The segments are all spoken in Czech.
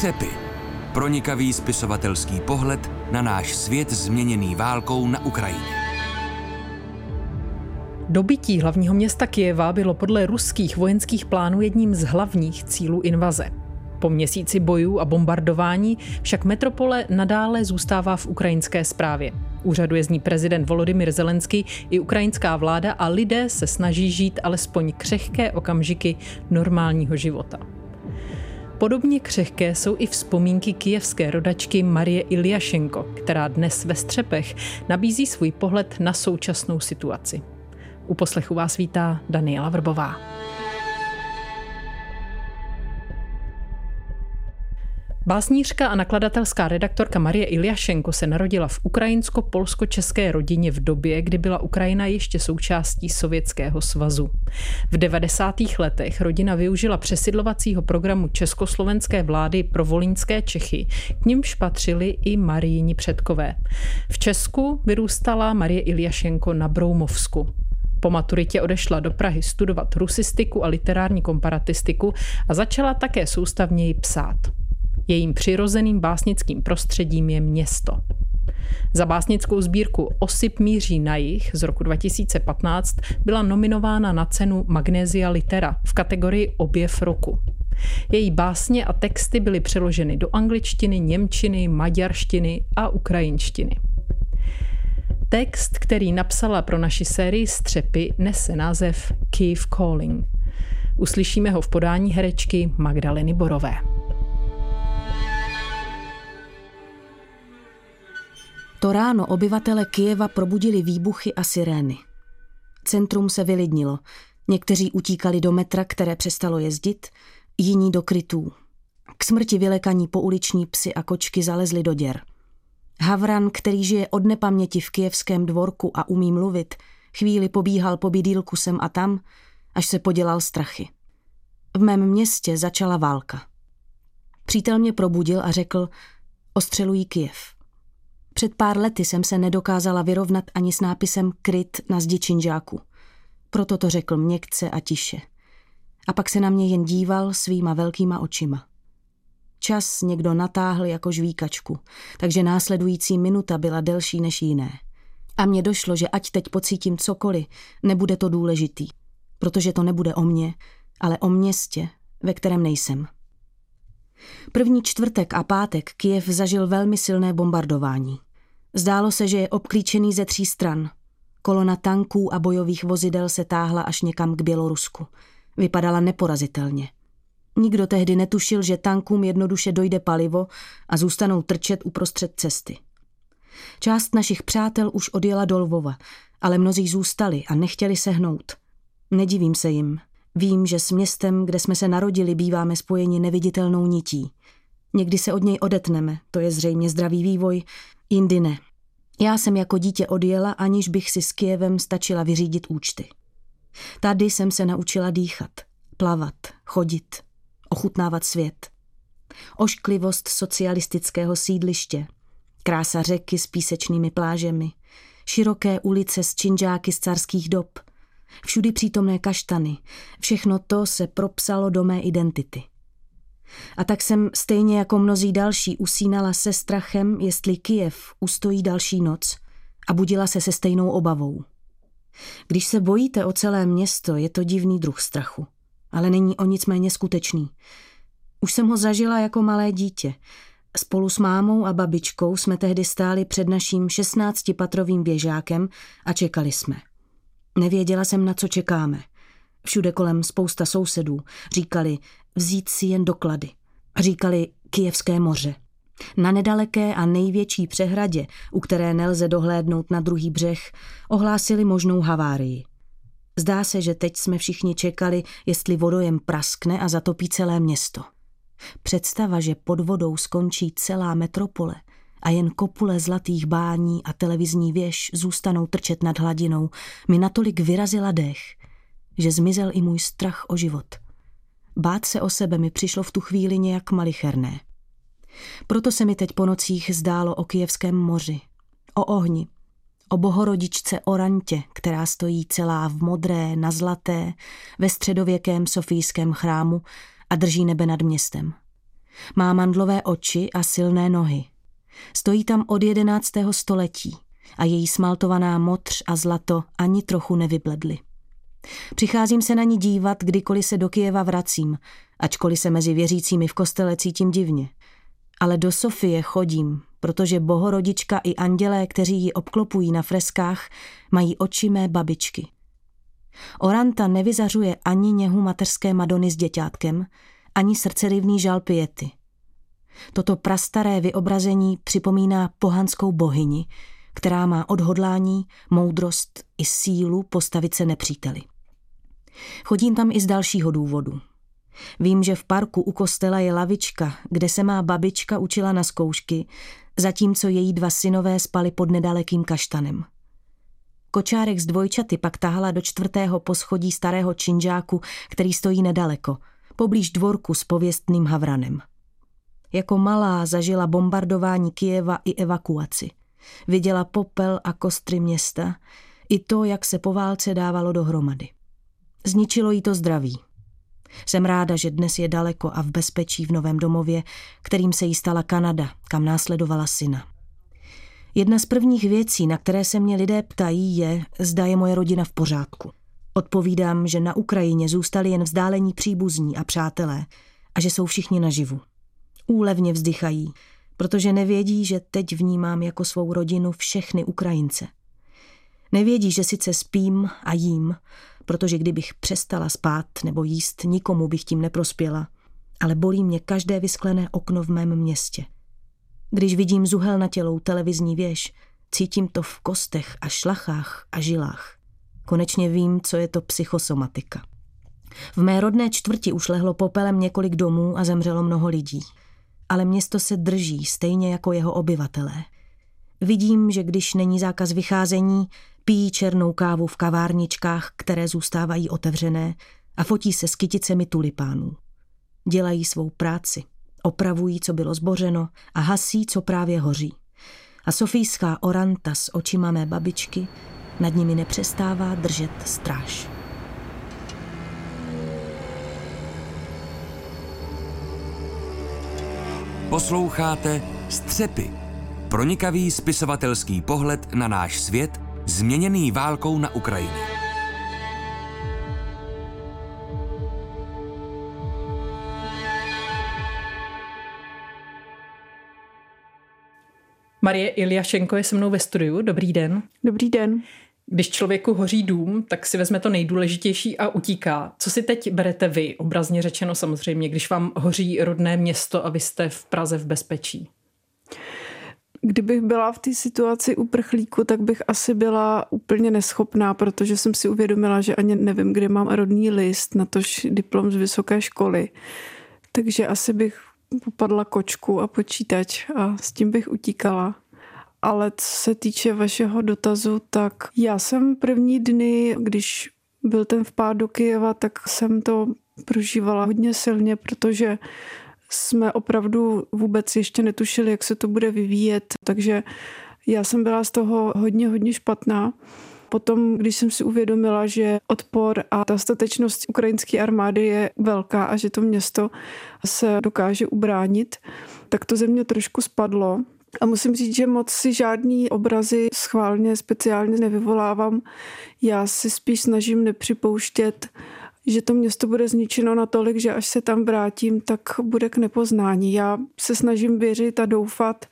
Střepy. Pronikavý spisovatelský pohled na náš svět změněný válkou na Ukrajině. Dobytí hlavního města Kijeva bylo podle ruských vojenských plánů jedním z hlavních cílů invaze. Po měsíci bojů a bombardování však metropole nadále zůstává v ukrajinské správě. Úřaduje z ní prezident Volodymyr Zelenský i ukrajinská vláda a lidé se snaží žít alespoň křehké okamžiky normálního života. Podobně křehké jsou i vzpomínky kijevské rodačky Marie Iljašenko, která dnes ve Střepech nabízí svůj pohled na současnou situaci. U poslechu vás vítá Daniela Vrbová. Básnířka a nakladatelská redaktorka Marie Iljašenko se narodila v ukrajinsko-polsko-české rodině v době, kdy byla Ukrajina ještě součástí Sovětského svazu. V 90. letech rodina využila přesidlovacího programu československé vlády pro volínské Čechy, k nímž patřili i Marijini předkové. V Česku vyrůstala Marie Iljašenko na Broumovsku. Po maturitě odešla do Prahy studovat rusistiku a literární komparatistiku a začala také soustavněji psát. Jejím přirozeným básnickým prostředím je město. Za básnickou sbírku Osip míří na jich z roku 2015 byla nominována na cenu Magnézia Litera v kategorii Objev roku. Její básně a texty byly přeloženy do angličtiny, němčiny, maďarštiny a ukrajinštiny. Text, který napsala pro naši sérii Střepy, nese název Kiev Calling. Uslyšíme ho v podání herečky Magdaleny Borové. To ráno obyvatele Kijeva probudili výbuchy a sirény. Centrum se vylidnilo. Někteří utíkali do metra, které přestalo jezdit, jiní do krytů. K smrti vylekaní pouliční psy a kočky zalezli do děr. Havran, který žije od nepaměti v kijevském dvorku a umí mluvit, chvíli pobíhal po bydýlku sem a tam, až se podělal strachy. V mém městě začala válka. Přítel mě probudil a řekl, ostřelují Kijev. Před pár lety jsem se nedokázala vyrovnat ani s nápisem kryt na zdi činžáku. Proto to řekl měkce a tiše. A pak se na mě jen díval svýma velkýma očima. Čas někdo natáhl jako žvíkačku, takže následující minuta byla delší než jiné. A mně došlo, že ať teď pocítím cokoliv, nebude to důležitý, protože to nebude o mně, ale o městě, ve kterém nejsem. První čtvrtek a pátek Kiev zažil velmi silné bombardování. Zdálo se, že je obklíčený ze tří stran. Kolona tanků a bojových vozidel se táhla až někam k Bělorusku. Vypadala neporazitelně. Nikdo tehdy netušil, že tankům jednoduše dojde palivo a zůstanou trčet uprostřed cesty. Část našich přátel už odjela do Lvova, ale mnozí zůstali a nechtěli se hnout. Nedivím se jim. Vím, že s městem, kde jsme se narodili, býváme spojeni neviditelnou nití. Někdy se od něj odetneme, to je zřejmě zdravý vývoj, jindy ne. Já jsem jako dítě odjela, aniž bych si s Kijevem stačila vyřídit účty. Tady jsem se naučila dýchat, plavat, chodit, ochutnávat svět. Ošklivost socialistického sídliště, krása řeky s písečnými plážemi, široké ulice s činžáky z carských dob, všudy přítomné kaštany, všechno to se propsalo do mé identity. A tak jsem stejně jako mnozí další usínala se strachem, jestli Kijev ustojí další noc a budila se se stejnou obavou. Když se bojíte o celé město, je to divný druh strachu ale není o nic méně skutečný. Už jsem ho zažila jako malé dítě. Spolu s mámou a babičkou jsme tehdy stáli před naším šestnáctipatrovým věžákem a čekali jsme. Nevěděla jsem, na co čekáme. Všude kolem spousta sousedů. Říkali, vzít si jen doklady. Říkali Kijevské moře. Na nedaleké a největší přehradě, u které nelze dohlédnout na druhý břeh, ohlásili možnou havárii. Zdá se, že teď jsme všichni čekali, jestli vodojem praskne a zatopí celé město. Představa, že pod vodou skončí celá metropole a jen kopule zlatých bání a televizní věž zůstanou trčet nad hladinou, mi natolik vyrazila dech, že zmizel i můj strach o život. Bát se o sebe mi přišlo v tu chvíli nějak malicherné. Proto se mi teď po nocích zdálo o Kijevském moři, o ohni, o bohorodičce Orantě, která stojí celá v modré, na zlaté, ve středověkém sofijském chrámu a drží nebe nad městem. Má mandlové oči a silné nohy. Stojí tam od jedenáctého století a její smaltovaná modř a zlato ani trochu nevybledly. Přicházím se na ní dívat, kdykoliv se do Kijeva vracím, ačkoliv se mezi věřícími v kostele cítím divně. Ale do Sofie chodím, protože bohorodička i andělé, kteří ji obklopují na freskách, mají oči mé babičky. Oranta nevyzařuje ani něhu mateřské Madony s děťátkem, ani srdcerivný žal piety. Toto prastaré vyobrazení připomíná pohanskou bohyni, která má odhodlání, moudrost i sílu postavit se nepříteli. Chodím tam i z dalšího důvodu. Vím, že v parku u kostela je lavička, kde se má babička učila na zkoušky, zatímco její dva synové spali pod nedalekým kaštanem. Kočárek z dvojčaty pak tahala do čtvrtého poschodí starého činžáku, který stojí nedaleko, poblíž dvorku s pověstným havranem. Jako malá zažila bombardování Kijeva i evakuaci. Viděla popel a kostry města, i to, jak se po válce dávalo dohromady. Zničilo jí to zdraví. Jsem ráda, že dnes je daleko a v bezpečí v novém domově, kterým se jí stala Kanada, kam následovala syna. Jedna z prvních věcí, na které se mě lidé ptají, je, zda je moje rodina v pořádku. Odpovídám, že na Ukrajině zůstali jen vzdálení příbuzní a přátelé a že jsou všichni naživu. Úlevně vzdychají, protože nevědí, že teď vnímám jako svou rodinu všechny Ukrajince. Nevědí, že sice spím a jím, protože kdybych přestala spát nebo jíst, nikomu bych tím neprospěla, ale bolí mě každé vysklené okno v mém městě. Když vidím zuhel na tělou televizní věž, cítím to v kostech a šlachách a žilách. Konečně vím, co je to psychosomatika. V mé rodné čtvrti už lehlo popelem několik domů a zemřelo mnoho lidí. Ale město se drží, stejně jako jeho obyvatelé. Vidím, že když není zákaz vycházení, pijí černou kávu v kavárničkách, které zůstávají otevřené a fotí se s kyticemi tulipánů. Dělají svou práci, opravují, co bylo zbořeno a hasí, co právě hoří. A sofijská oranta s očima mé babičky nad nimi nepřestává držet stráž. Posloucháte Střepy. Pronikavý spisovatelský pohled na náš svět, změněný válkou na Ukrajině. Marie Iljašenko je se mnou ve studiu. Dobrý den. Dobrý den. Když člověku hoří dům, tak si vezme to nejdůležitější a utíká. Co si teď berete vy, obrazně řečeno samozřejmě, když vám hoří rodné město a vy jste v Praze v bezpečí? Kdybych byla v té situaci uprchlíku, tak bych asi byla úplně neschopná, protože jsem si uvědomila, že ani nevím, kde mám rodný list, na tož diplom z vysoké školy. Takže asi bych popadla kočku a počítač a s tím bych utíkala. Ale co se týče vašeho dotazu, tak já jsem první dny, když byl ten vpád do Kyjeva, tak jsem to prožívala hodně silně, protože jsme opravdu vůbec ještě netušili, jak se to bude vyvíjet, takže já jsem byla z toho hodně, hodně špatná. Potom, když jsem si uvědomila, že odpor a ta statečnost ukrajinské armády je velká a že to město se dokáže ubránit, tak to ze mě trošku spadlo. A musím říct, že moc si žádný obrazy schválně speciálně nevyvolávám. Já si spíš snažím nepřipouštět, že to město bude zničeno natolik, že až se tam vrátím, tak bude k nepoznání. Já se snažím věřit a doufat,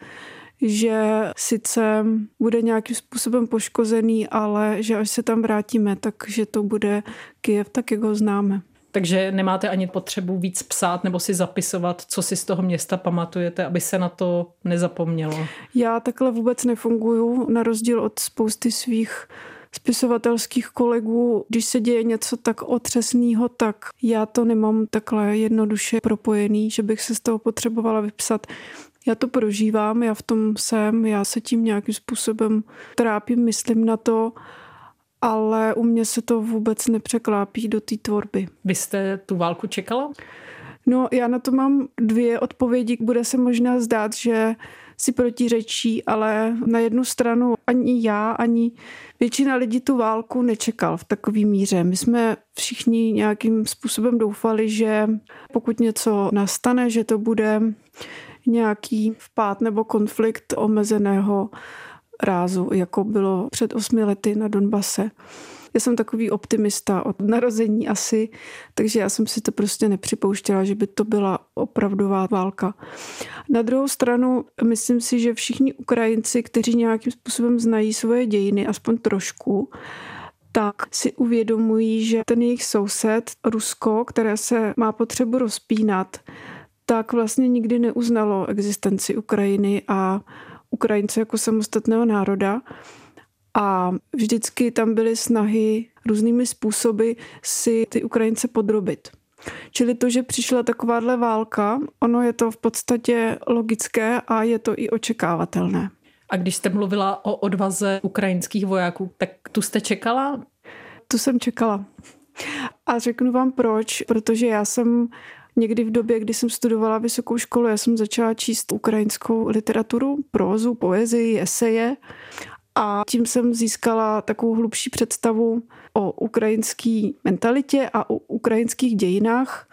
že sice bude nějakým způsobem poškozený, ale že až se tam vrátíme, takže to bude Kyjev tak, jak ho známe. Takže nemáte ani potřebu víc psát nebo si zapisovat, co si z toho města pamatujete, aby se na to nezapomnělo? Já takhle vůbec nefunguju, na rozdíl od spousty svých spisovatelských kolegů, když se děje něco tak otřesného, tak já to nemám takhle jednoduše propojený, že bych se z toho potřebovala vypsat. Já to prožívám, já v tom jsem, já se tím nějakým způsobem trápím, myslím na to, ale u mě se to vůbec nepřeklápí do té tvorby. Vy jste tu válku čekala? No, já na to mám dvě odpovědi. Bude se možná zdát, že si protiřečí, ale na jednu stranu ani já, ani většina lidí tu válku nečekal v takové míře. My jsme všichni nějakým způsobem doufali, že pokud něco nastane, že to bude nějaký vpád nebo konflikt omezeného rázu, jako bylo před osmi lety na Donbase. Já jsem takový optimista od narození asi, takže já jsem si to prostě nepřipouštěla, že by to byla opravdová válka. Na druhou stranu, myslím si, že všichni Ukrajinci, kteří nějakým způsobem znají svoje dějiny, aspoň trošku, tak si uvědomují, že ten jejich soused, Rusko, které se má potřebu rozpínat, tak vlastně nikdy neuznalo existenci Ukrajiny a Ukrajince jako samostatného národa. A vždycky tam byly snahy různými způsoby si ty Ukrajince podrobit. Čili to, že přišla takováhle válka, ono je to v podstatě logické a je to i očekávatelné. A když jste mluvila o odvaze ukrajinských vojáků, tak tu jste čekala? Tu jsem čekala. A řeknu vám proč, protože já jsem někdy v době, kdy jsem studovala vysokou školu, já jsem začala číst ukrajinskou literaturu, prózu, poezii, eseje a tím jsem získala takovou hlubší představu o ukrajinské mentalitě a o ukrajinských dějinách.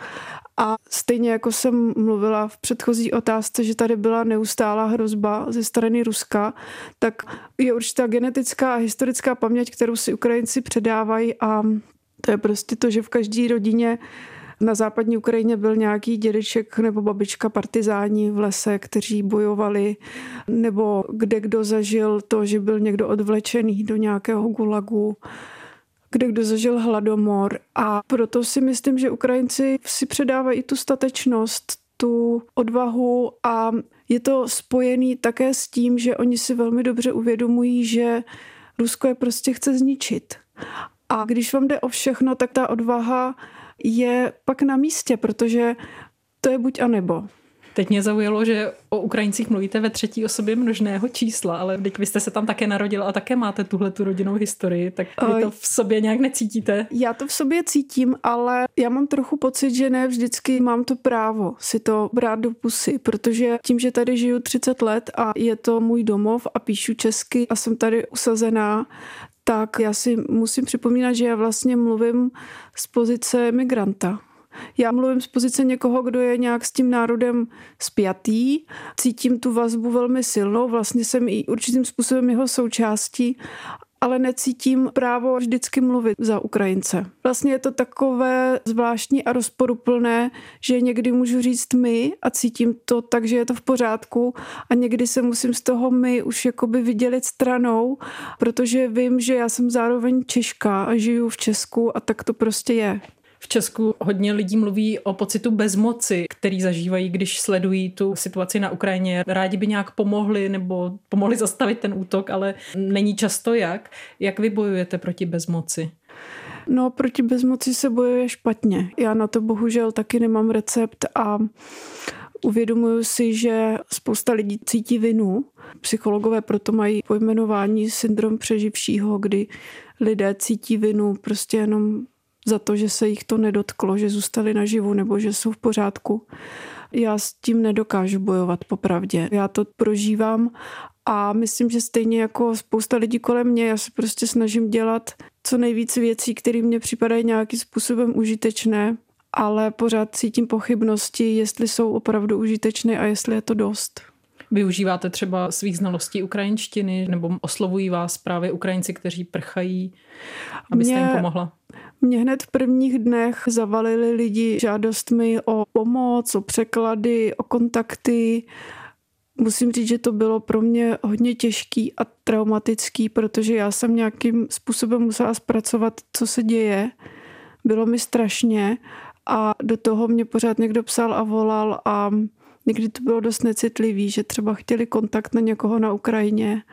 A stejně jako jsem mluvila v předchozí otázce, že tady byla neustálá hrozba ze strany Ruska, tak je určitá genetická a historická paměť, kterou si Ukrajinci předávají a to je prostě to, že v každé rodině na západní Ukrajině byl nějaký dědeček nebo babička partizáni v lese, kteří bojovali, nebo kde kdo zažil to, že byl někdo odvlečený do nějakého gulagu kde kdo zažil hladomor. A proto si myslím, že Ukrajinci si předávají tu statečnost, tu odvahu a je to spojený také s tím, že oni si velmi dobře uvědomují, že Rusko je prostě chce zničit. A když vám jde o všechno, tak ta odvaha je pak na místě, protože to je buď a nebo. Teď mě zaujalo, že o Ukrajincích mluvíte ve třetí osobě množného čísla, ale teď vy jste se tam také narodila a také máte tuhle tu rodinnou historii, tak vy to v sobě nějak necítíte? Já to v sobě cítím, ale já mám trochu pocit, že ne vždycky mám to právo si to brát do pusy, protože tím, že tady žiju 30 let a je to můj domov a píšu česky a jsem tady usazená, tak já si musím připomínat, že já vlastně mluvím z pozice migranta. Já mluvím z pozice někoho, kdo je nějak s tím národem spjatý, cítím tu vazbu velmi silnou, vlastně jsem i určitým způsobem jeho součástí ale necítím právo vždycky mluvit za Ukrajince. Vlastně je to takové zvláštní a rozporuplné, že někdy můžu říct my a cítím to tak, že je to v pořádku a někdy se musím z toho my už jakoby vydělit stranou, protože vím, že já jsem zároveň Češka a žiju v Česku a tak to prostě je. V Česku hodně lidí mluví o pocitu bezmoci, který zažívají, když sledují tu situaci na Ukrajině. Rádi by nějak pomohli nebo pomohli zastavit ten útok, ale není často jak. Jak vy bojujete proti bezmoci? No, proti bezmoci se bojuje špatně. Já na to bohužel taky nemám recept a Uvědomuju si, že spousta lidí cítí vinu. Psychologové proto mají pojmenování syndrom přeživšího, kdy lidé cítí vinu prostě jenom za to, že se jich to nedotklo, že zůstali naživu nebo že jsou v pořádku. Já s tím nedokážu bojovat popravdě. Já to prožívám a myslím, že stejně jako spousta lidí kolem mě, já se prostě snažím dělat co nejvíc věcí, které mě připadají nějakým způsobem užitečné, ale pořád cítím pochybnosti, jestli jsou opravdu užitečné a jestli je to dost. Využíváte třeba svých znalostí ukrajinštiny nebo oslovují vás právě Ukrajinci, kteří prchají, abyste mě, jim pomohla? Mě hned v prvních dnech zavalili lidi žádostmi o pomoc, o překlady, o kontakty. Musím říct, že to bylo pro mě hodně těžký a traumatický, protože já jsem nějakým způsobem musela zpracovat, co se děje. Bylo mi strašně a do toho mě pořád někdo psal a volal a někdy to bylo dost necitlivý, že třeba chtěli kontakt na někoho na Ukrajině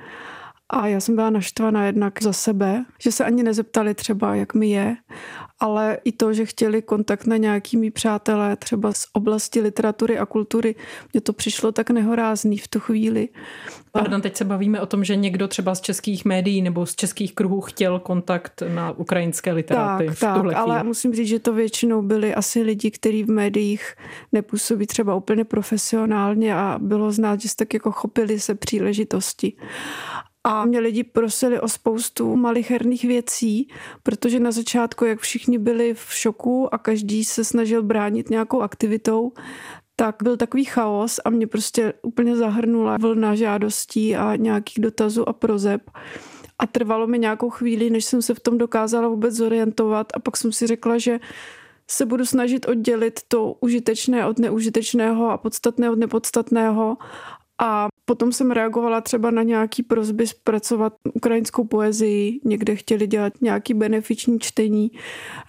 A já jsem byla naštvaná jednak za sebe, že se ani nezeptali třeba, jak mi je, ale i to, že chtěli kontakt na nějaký mý přátelé, třeba z oblasti literatury a kultury, mně to přišlo tak nehorázný v tu chvíli. Pardon, teď se bavíme o tom, že někdo třeba z českých médií nebo z českých kruhů chtěl kontakt na ukrajinské literáty tak, v tak, tuhle ale musím říct, že to většinou byli asi lidi, kteří v médiích nepůsobí třeba úplně profesionálně a bylo znát, že se tak jako chopili se příležitosti. A mě lidi prosili o spoustu malicherných věcí, protože na začátku, jak všichni byli v šoku a každý se snažil bránit nějakou aktivitou, tak byl takový chaos a mě prostě úplně zahrnula vlna žádostí a nějakých dotazů a prozeb. A trvalo mi nějakou chvíli, než jsem se v tom dokázala vůbec zorientovat a pak jsem si řekla, že se budu snažit oddělit to užitečné od neužitečného a podstatné od nepodstatného a potom jsem reagovala třeba na nějaký prozby zpracovat ukrajinskou poezii, někde chtěli dělat nějaký benefiční čtení,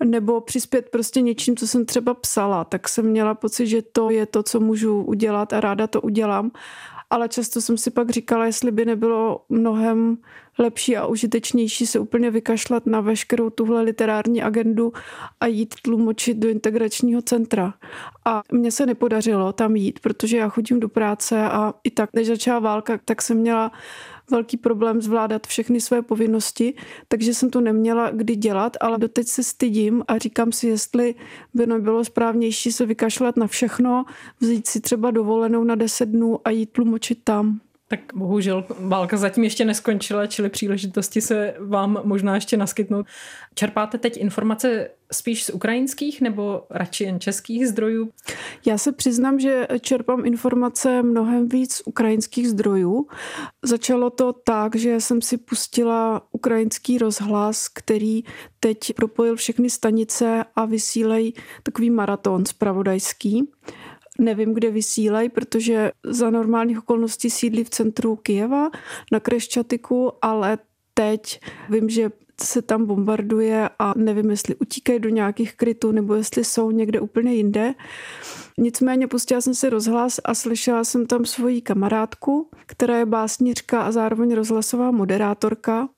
nebo přispět prostě něčím, co jsem třeba psala, tak jsem měla pocit, že to je to, co můžu udělat a ráda to udělám ale často jsem si pak říkala, jestli by nebylo mnohem lepší a užitečnější se úplně vykašlat na veškerou tuhle literární agendu a jít tlumočit do integračního centra. A mně se nepodařilo tam jít, protože já chodím do práce a i tak, než začala válka, tak jsem měla velký problém zvládat všechny své povinnosti, takže jsem to neměla kdy dělat, ale doteď se stydím a říkám si, jestli by nebylo správnější se vykašlat na všechno, vzít si třeba dovolenou na 10 dnů a jít tlumočit tam. Tak bohužel válka zatím ještě neskončila, čili příležitosti se vám možná ještě naskytnout. Čerpáte teď informace spíš z ukrajinských nebo radši jen českých zdrojů? Já se přiznám, že čerpám informace mnohem víc z ukrajinských zdrojů. Začalo to tak, že jsem si pustila ukrajinský rozhlas, který teď propojil všechny stanice a vysílej takový maraton spravodajský. Nevím, kde vysílají, protože za normálních okolností sídlí v centru Kijeva na Kreščatiku, ale teď vím, že se tam bombarduje a nevím, jestli utíkají do nějakých krytů nebo jestli jsou někde úplně jinde. Nicméně pustila jsem si rozhlas a slyšela jsem tam svoji kamarádku, která je básnířka a zároveň rozhlasová moderátorka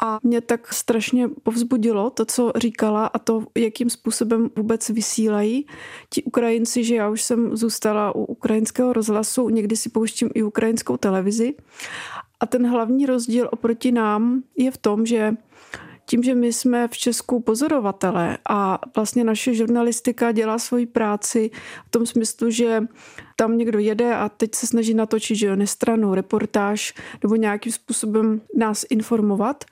a mě tak strašně povzbudilo to, co říkala a to, jakým způsobem vůbec vysílají ti Ukrajinci, že já už jsem zůstala u ukrajinského rozhlasu, někdy si pouštím i ukrajinskou televizi. A ten hlavní rozdíl oproti nám je v tom, že tím, že my jsme v Česku pozorovatelé a vlastně naše žurnalistika dělá svoji práci v tom smyslu, že tam někdo jede a teď se snaží natočit že jo, nestranou reportáž nebo nějakým způsobem nás informovat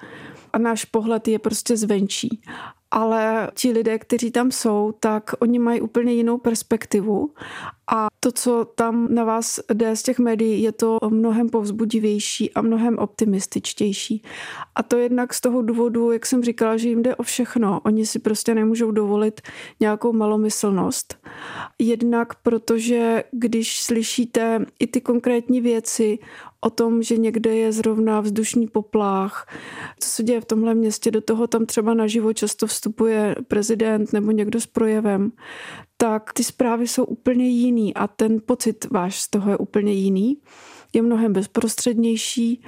a náš pohled je prostě zvenčí. Ale ti lidé, kteří tam jsou, tak oni mají úplně jinou perspektivu a to, co tam na vás jde z těch médií, je to mnohem povzbudivější a mnohem optimističtější. A to jednak z toho důvodu, jak jsem říkala, že jim jde o všechno. Oni si prostě nemůžou dovolit nějakou malomyslnost. Jednak protože, když slyšíte i ty konkrétní věci o tom, že někde je zrovna vzdušný poplách, co se děje v tomhle městě, do toho tam třeba naživo často vstupuje prezident nebo někdo s projevem, tak ty zprávy jsou úplně jiný a ten pocit váš z toho je úplně jiný. Je mnohem bezprostřednější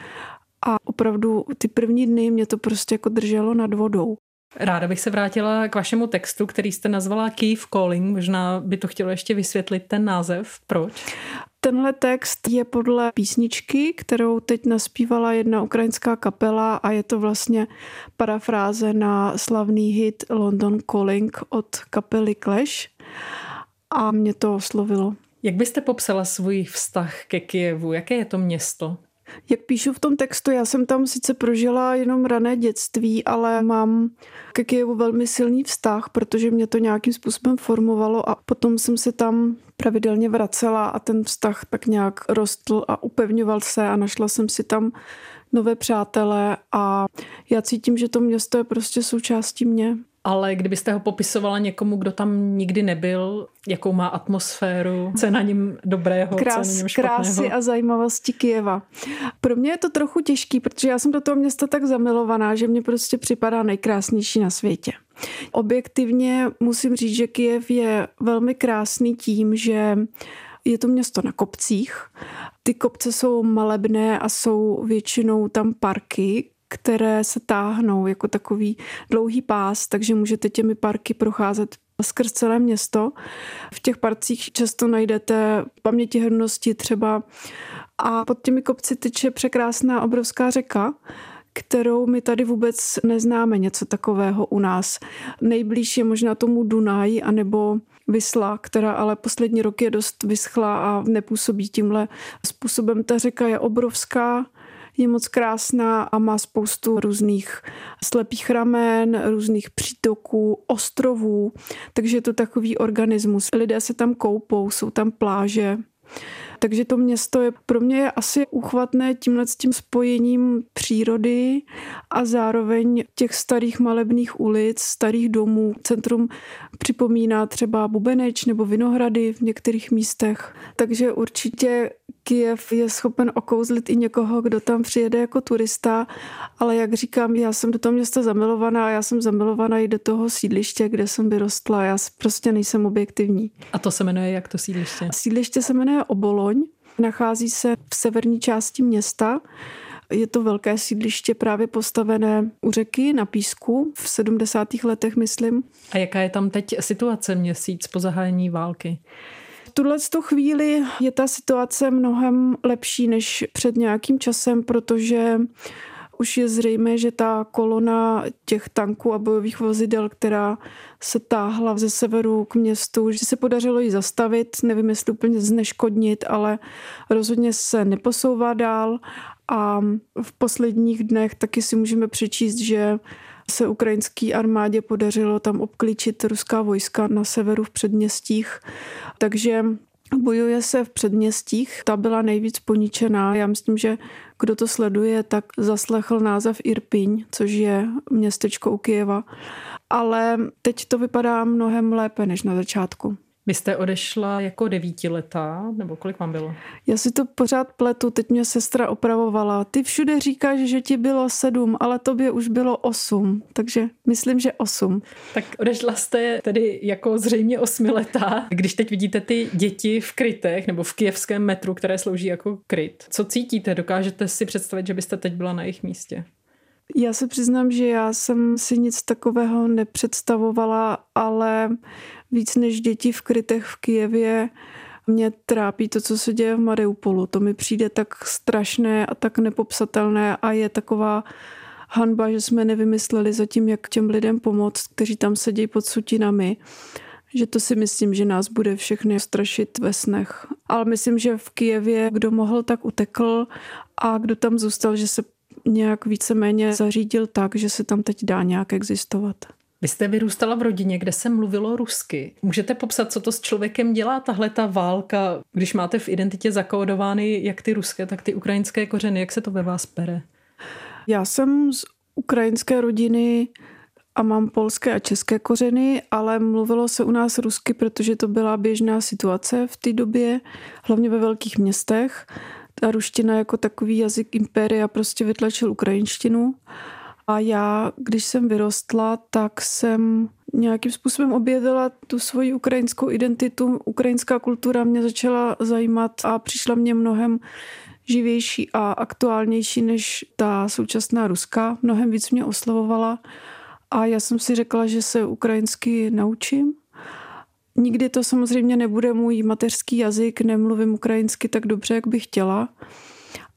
a opravdu ty první dny mě to prostě jako drželo nad vodou. Ráda bych se vrátila k vašemu textu, který jste nazvala Key Calling. Možná by to chtělo ještě vysvětlit ten název. Proč? Tenhle text je podle písničky, kterou teď naspívala jedna ukrajinská kapela a je to vlastně parafráze na slavný hit London Calling od kapely Clash a mě to oslovilo. Jak byste popsala svůj vztah ke Kijevu? Jaké je to město? Jak píšu v tom textu, já jsem tam sice prožila jenom rané dětství, ale mám ke Kijevu velmi silný vztah, protože mě to nějakým způsobem formovalo a potom jsem se tam pravidelně vracela a ten vztah tak nějak rostl a upevňoval se a našla jsem si tam nové přátelé a já cítím, že to město je prostě součástí mě ale kdybyste ho popisovala někomu, kdo tam nikdy nebyl, jakou má atmosféru, co je na něm dobrého, Krás, co je na něm špatného? Krásy a zajímavosti Kijeva. Pro mě je to trochu těžký, protože já jsem do toho města tak zamilovaná, že mě prostě připadá nejkrásnější na světě. Objektivně musím říct, že Kijev je velmi krásný tím, že Je to město na kopcích. Ty kopce jsou malebné a jsou většinou tam parky, které se táhnou jako takový dlouhý pás, takže můžete těmi parky procházet skrz celé město. V těch parcích často najdete pamětihodnosti třeba a pod těmi kopci tyče překrásná obrovská řeka, kterou my tady vůbec neznáme něco takového u nás. Nejblíž je možná tomu Dunaj anebo Vysla, která ale poslední rok je dost vyschla a nepůsobí tímhle způsobem. Ta řeka je obrovská, je moc krásná a má spoustu různých slepých ramen, různých přítoků, ostrovů, takže je to takový organismus. Lidé se tam koupou, jsou tam pláže. Takže to město je pro mě je asi uchvatné tímhle s tím spojením přírody a zároveň těch starých malebných ulic, starých domů. Centrum připomíná třeba Bubeneč nebo Vinohrady v některých místech. Takže určitě Kijev je schopen okouzlit i někoho, kdo tam přijede jako turista, ale jak říkám, já jsem do toho města zamilovaná, já jsem zamilovaná i do toho sídliště, kde jsem vyrostla, já prostě nejsem objektivní. A to se jmenuje jak to sídliště? Sídliště se jmenuje Oboloň, nachází se v severní části města. Je to velké sídliště právě postavené u řeky na písku v 70. letech, myslím. A jaká je tam teď situace měsíc po zahájení války? tuhle chvíli je ta situace mnohem lepší než před nějakým časem, protože už je zřejmé, že ta kolona těch tanků a bojových vozidel, která se táhla ze severu k městu, že se podařilo ji zastavit, nevím, jestli úplně zneškodnit, ale rozhodně se neposouvá dál a v posledních dnech taky si můžeme přečíst, že se ukrajinské armádě podařilo tam obklíčit ruská vojska na severu v předměstích. Takže Bojuje se v předměstích, ta byla nejvíc poničená. Já myslím, že kdo to sleduje, tak zaslechl název Irpiň, což je městečko u Kijeva. Ale teď to vypadá mnohem lépe než na začátku. Vy jste odešla jako devítiletá, nebo kolik vám bylo? Já si to pořád pletu, teď mě sestra opravovala. Ty všude říkáš, že ti bylo sedm, ale tobě už bylo osm, takže myslím, že osm. Tak odešla jste tedy jako zřejmě osmiletá. Když teď vidíte ty děti v krytech nebo v kijevském metru, které slouží jako kryt, co cítíte? Dokážete si představit, že byste teď byla na jejich místě? Já se přiznám, že já jsem si nic takového nepředstavovala, ale víc než děti v krytech v Kijevě mě trápí to, co se děje v Mariupolu. To mi přijde tak strašné a tak nepopsatelné a je taková hanba, že jsme nevymysleli zatím, jak těm lidem pomoct, kteří tam sedí pod sutinami že to si myslím, že nás bude všechny strašit ve snech. Ale myslím, že v Kijevě, kdo mohl, tak utekl a kdo tam zůstal, že se nějak víceméně zařídil tak, že se tam teď dá nějak existovat. Vy jste vyrůstala v rodině, kde se mluvilo rusky. Můžete popsat, co to s člověkem dělá, tahle ta válka, když máte v identitě zakódovány jak ty ruské, tak ty ukrajinské kořeny, jak se to ve vás pere? Já jsem z ukrajinské rodiny a mám polské a české kořeny, ale mluvilo se u nás rusky, protože to byla běžná situace v té době, hlavně ve velkých městech. Ta ruština jako takový jazyk impéria prostě vytlačil ukrajinštinu. A já, když jsem vyrostla, tak jsem nějakým způsobem objevila tu svoji ukrajinskou identitu. Ukrajinská kultura mě začala zajímat a přišla mě mnohem živější a aktuálnější než ta současná ruská. Mnohem víc mě oslovovala a já jsem si řekla, že se ukrajinsky naučím. Nikdy to samozřejmě nebude můj mateřský jazyk, nemluvím ukrajinsky tak dobře, jak bych chtěla,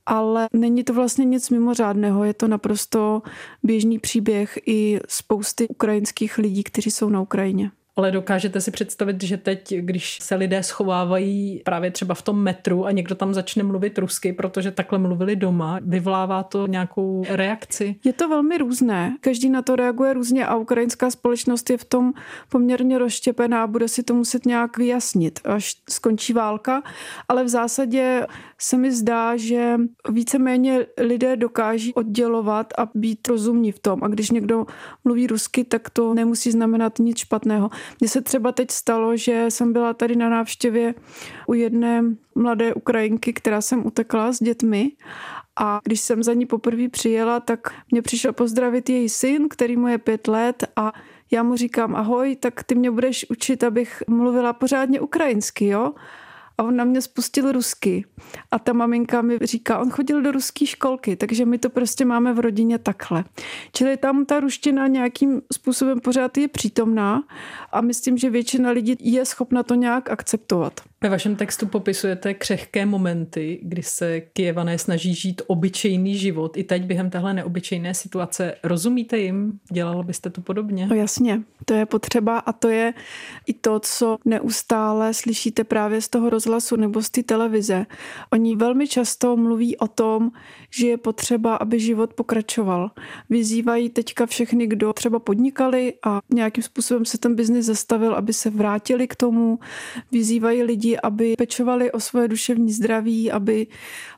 ale není to vlastně nic mimořádného, je to naprosto běžný příběh i spousty ukrajinských lidí, kteří jsou na Ukrajině. Ale dokážete si představit, že teď, když se lidé schovávají právě třeba v tom metru a někdo tam začne mluvit rusky, protože takhle mluvili doma, vyvolává to nějakou reakci? Je to velmi různé. Každý na to reaguje různě a ukrajinská společnost je v tom poměrně rozštěpená a bude si to muset nějak vyjasnit, až skončí válka. Ale v zásadě se mi zdá, že víceméně lidé dokáží oddělovat a být rozumní v tom. A když někdo mluví rusky, tak to nemusí znamenat nic špatného. Mně se třeba teď stalo, že jsem byla tady na návštěvě u jedné mladé Ukrajinky, která jsem utekla s dětmi a když jsem za ní poprvé přijela, tak mě přišel pozdravit její syn, který mu je pět let a já mu říkám ahoj, tak ty mě budeš učit, abych mluvila pořádně ukrajinsky, jo? A on na mě spustil rusky. A ta maminka mi říká, on chodil do ruské školky, takže my to prostě máme v rodině takhle. Čili tam ta ruština nějakým způsobem pořád je přítomná a myslím, že většina lidí je schopna to nějak akceptovat. Ve vašem textu popisujete křehké momenty, kdy se Kijevané snaží žít obyčejný život. I teď během téhle neobyčejné situace rozumíte jim? Dělala byste to podobně? No jasně, to je potřeba a to je i to, co neustále slyšíte právě z toho rozhlasu nebo z té televize. Oni velmi často mluví o tom, že je potřeba, aby život pokračoval. Vyzývají teďka všechny, kdo třeba podnikali a nějakým způsobem se ten biznis zastavil, aby se vrátili k tomu. Vyzývají lidi, aby pečovali o svoje duševní zdraví, aby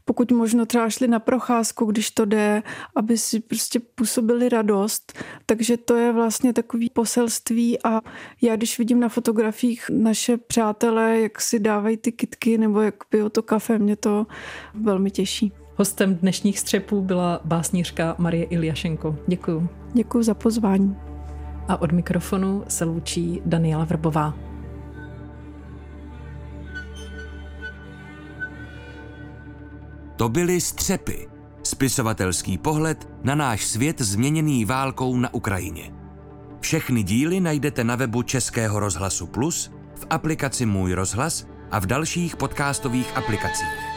pokud možno třeba šli na procházku, když to jde, aby si prostě působili radost. Takže to je vlastně takový poselství a já když vidím na fotografiích naše přátelé, jak si dávají ty kitky nebo jak pijou to kafe, mě to velmi těší. Hostem dnešních střepů byla básnířka Marie Iljašenko. Děkuju. Děkuji za pozvání. A od mikrofonu se loučí Daniela Vrbová. To byly Střepy, spisovatelský pohled na náš svět změněný válkou na Ukrajině. Všechny díly najdete na webu Českého rozhlasu Plus, v aplikaci Můj rozhlas a v dalších podcastových aplikacích.